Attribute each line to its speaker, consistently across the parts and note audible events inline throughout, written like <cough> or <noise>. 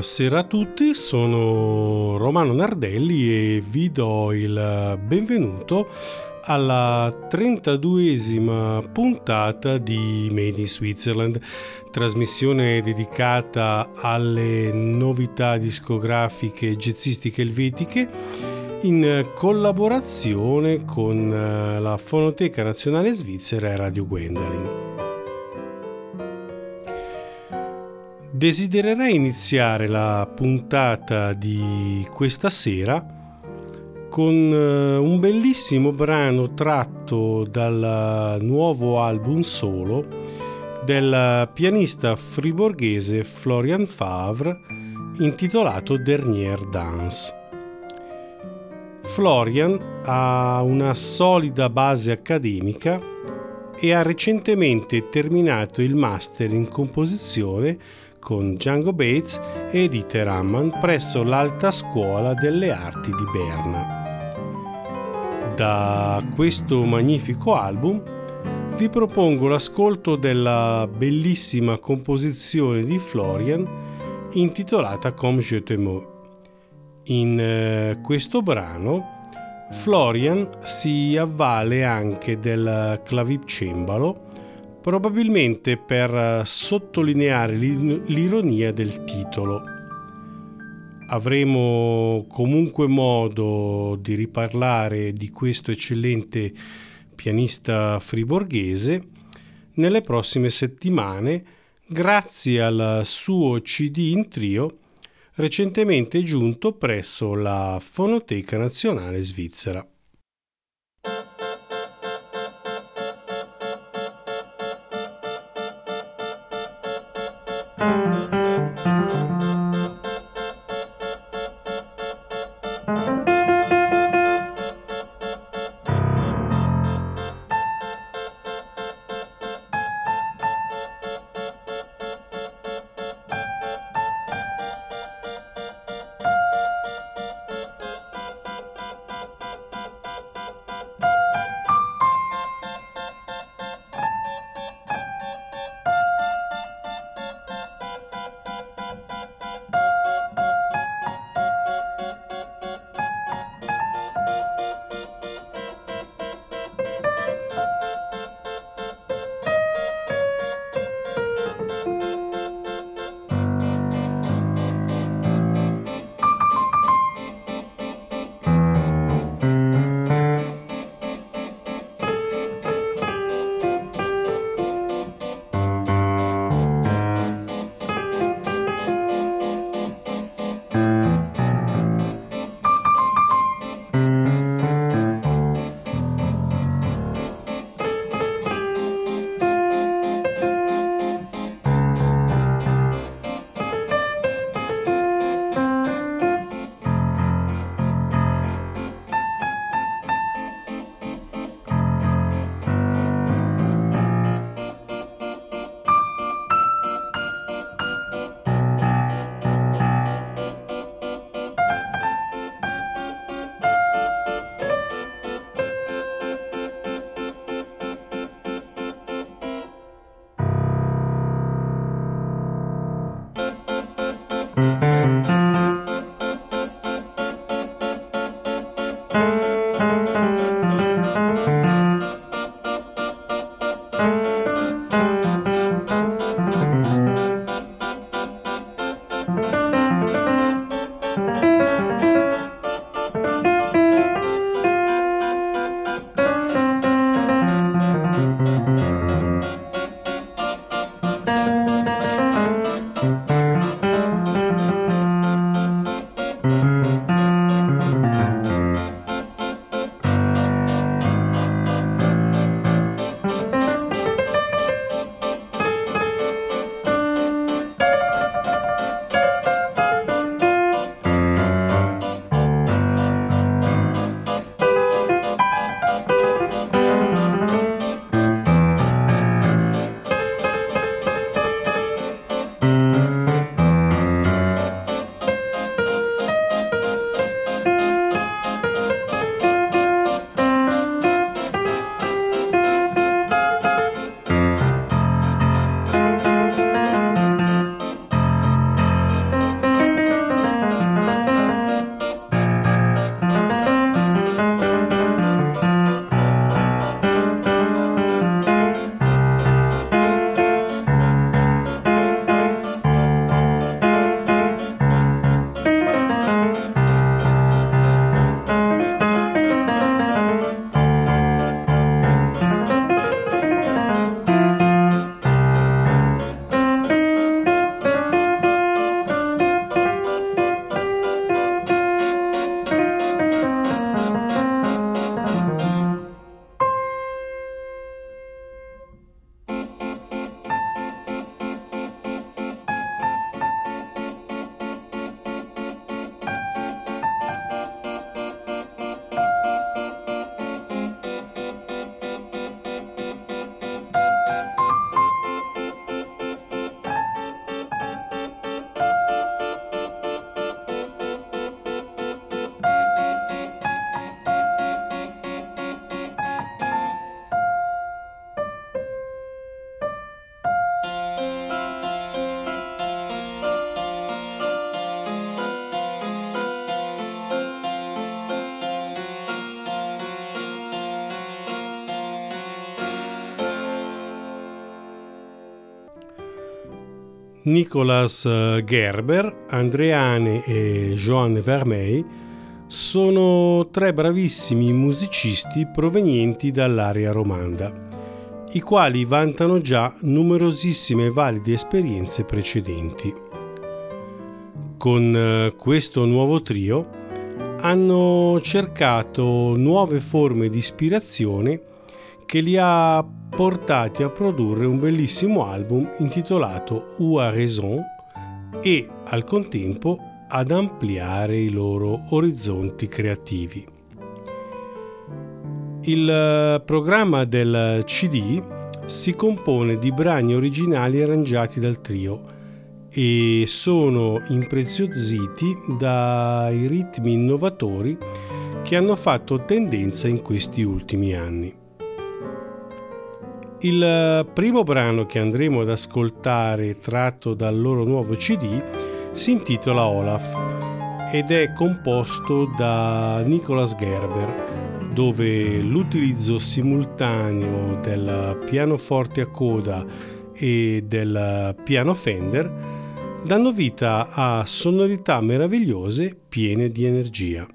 Speaker 1: Buonasera a tutti, sono Romano Nardelli e vi do il benvenuto alla 32esima puntata di Made in Switzerland, trasmissione dedicata alle novità discografiche jazzistiche elvetiche in collaborazione con eh, la Fonoteca Nazionale Svizzera e Radio Gwendolyn. Desidererei iniziare la puntata di questa sera con eh, un bellissimo brano tratto dal nuovo album solo del pianista friborghese Florian Favre intitolato Dernier Dance. Florian ha una solida base accademica e ha recentemente terminato il master in composizione con Django Bates e Dieter Ammann presso l'Alta Scuola delle Arti di Berna. Da questo magnifico album vi propongo l'ascolto della bellissima composizione di Florian intitolata Comme je t'aime. In eh, questo brano Florian si avvale anche del clavicembalo probabilmente per eh, sottolineare l'ironia del titolo. Avremo comunque modo di riparlare di questo eccellente pianista friborghese nelle prossime settimane grazie al suo CD in trio recentemente giunto presso la Fonoteca Nazionale Svizzera. Nicolas eh, Gerber, Andreane e Joan Vermey sono tre bravissimi musicisti provenienti dall'area romanda, i quali vantano già numerosissime valide esperienze precedenti. Con eh, questo nuovo trio hanno cercato nuove forme di ispirazione che li ha portati a produrre un bellissimo album intitolato Ou a raison e al contempo ad ampliare i loro orizzonti creativi. Il programma del CD si compone di brani originali arrangiati dal trio e sono impreziositi dai ritmi innovatori che hanno fatto tendenza in questi ultimi anni. Il primo brano che andremo ad ascoltare tratto dal loro nuovo CD si intitola Olaf ed è composto da Nicholas Gerber dove l'utilizzo simultaneo del pianoforte a coda e del piano Fender danno vita a sonorità meravigliose piene di energia.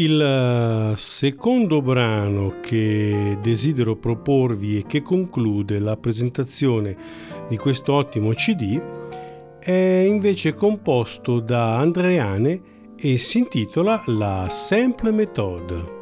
Speaker 1: Il eh, secondo brano che desidero proporvi e che conclude la presentazione di questo ottimo CD è invece composto da Andreane e si intitola La Simple Methode.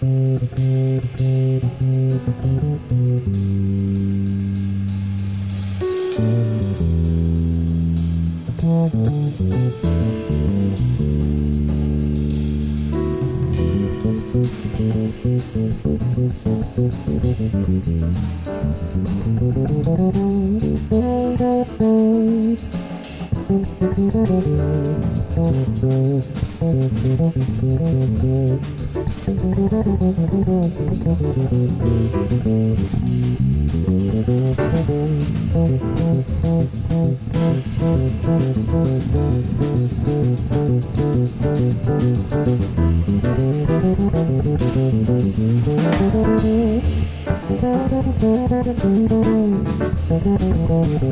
Speaker 1: Thank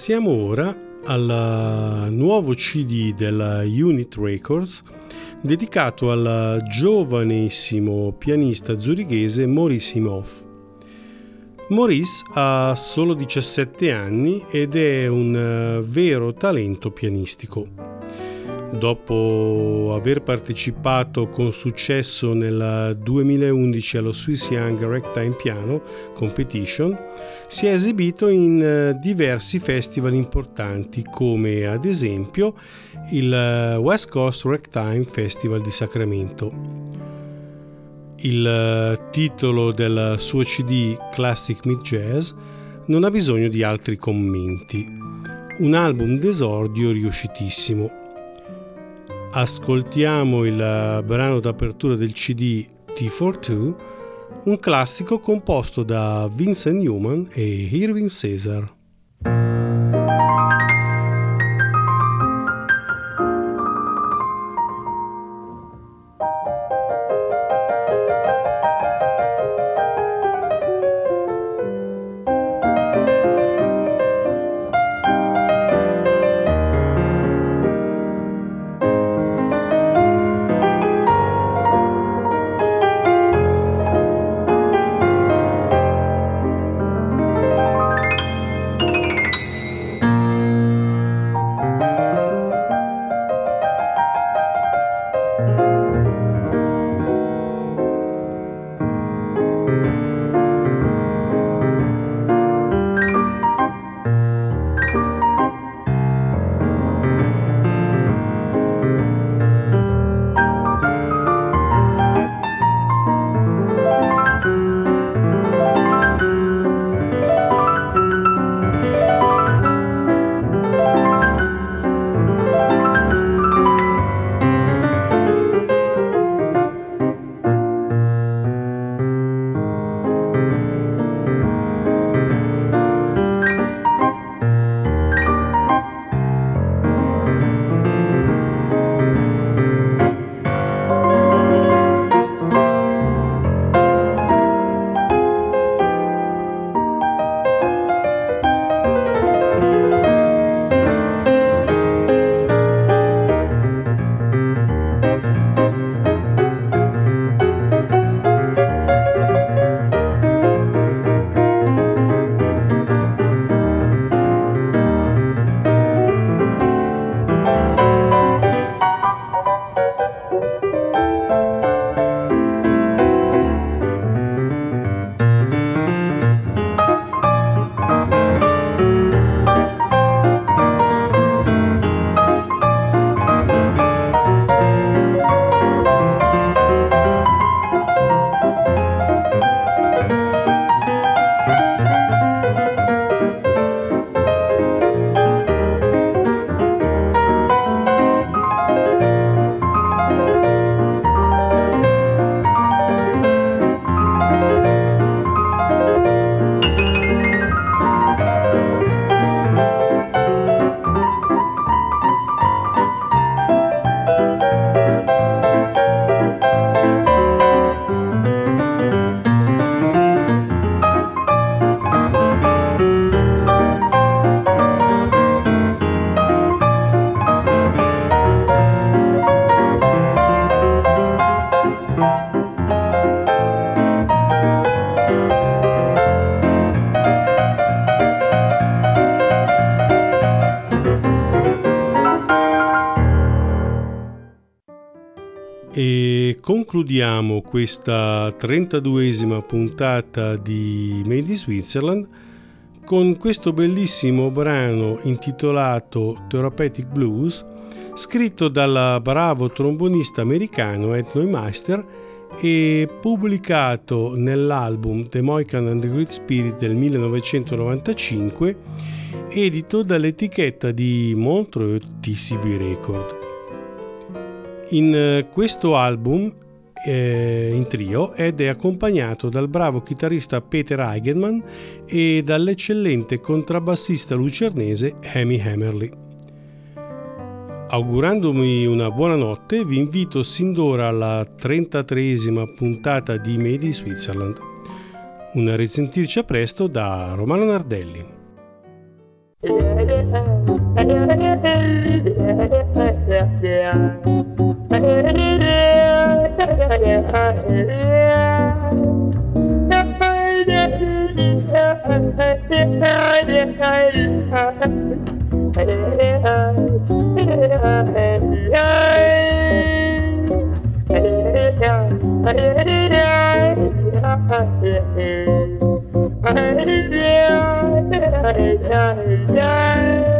Speaker 1: Passiamo ora al nuovo CD della Unit Records dedicato al giovanissimo pianista zurighese Maurice Imhoff. Maurice ha solo 17 anni ed è un vero talento pianistico dopo aver partecipato con successo nel 2011 allo Swiss Young Ragtime Piano Competition, si è esibito in eh, diversi festival importanti come ad esempio il eh, West Coast Ragtime Festival di Sacramento. Il eh, titolo del suo CD Classic Mid Jazz non ha bisogno di altri commenti. Un album d'esordio riuscitissimo ascoltiamo il brano d'apertura del CD T42, un classico composto da Vincent Newman e Irving Caesar. Concludiamo questa 32esima puntata di Made in Switzerland con questo bellissimo brano intitolato Therapeutic Blues, scritto dal bravo trombonista americano Ed Neumeister e pubblicato nell'album The Moican and the Great Spirit del 1995, edito dall'etichetta di Montreux TCB Record. In questo album eh, in trio ed è accompagnato dal bravo chitarrista Peter Eigenman e dall'eccellente contrabbassista lucernese Amy Hammerly. Augurandomi una buona notte, vi invito sin d'ora alla 33esima puntata di Made in Switzerland. Una risentirci a presto da Romano Nardelli. <laughs>
Speaker 2: Yeah.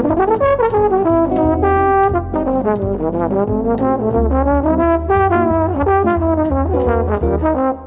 Speaker 2: Thank you.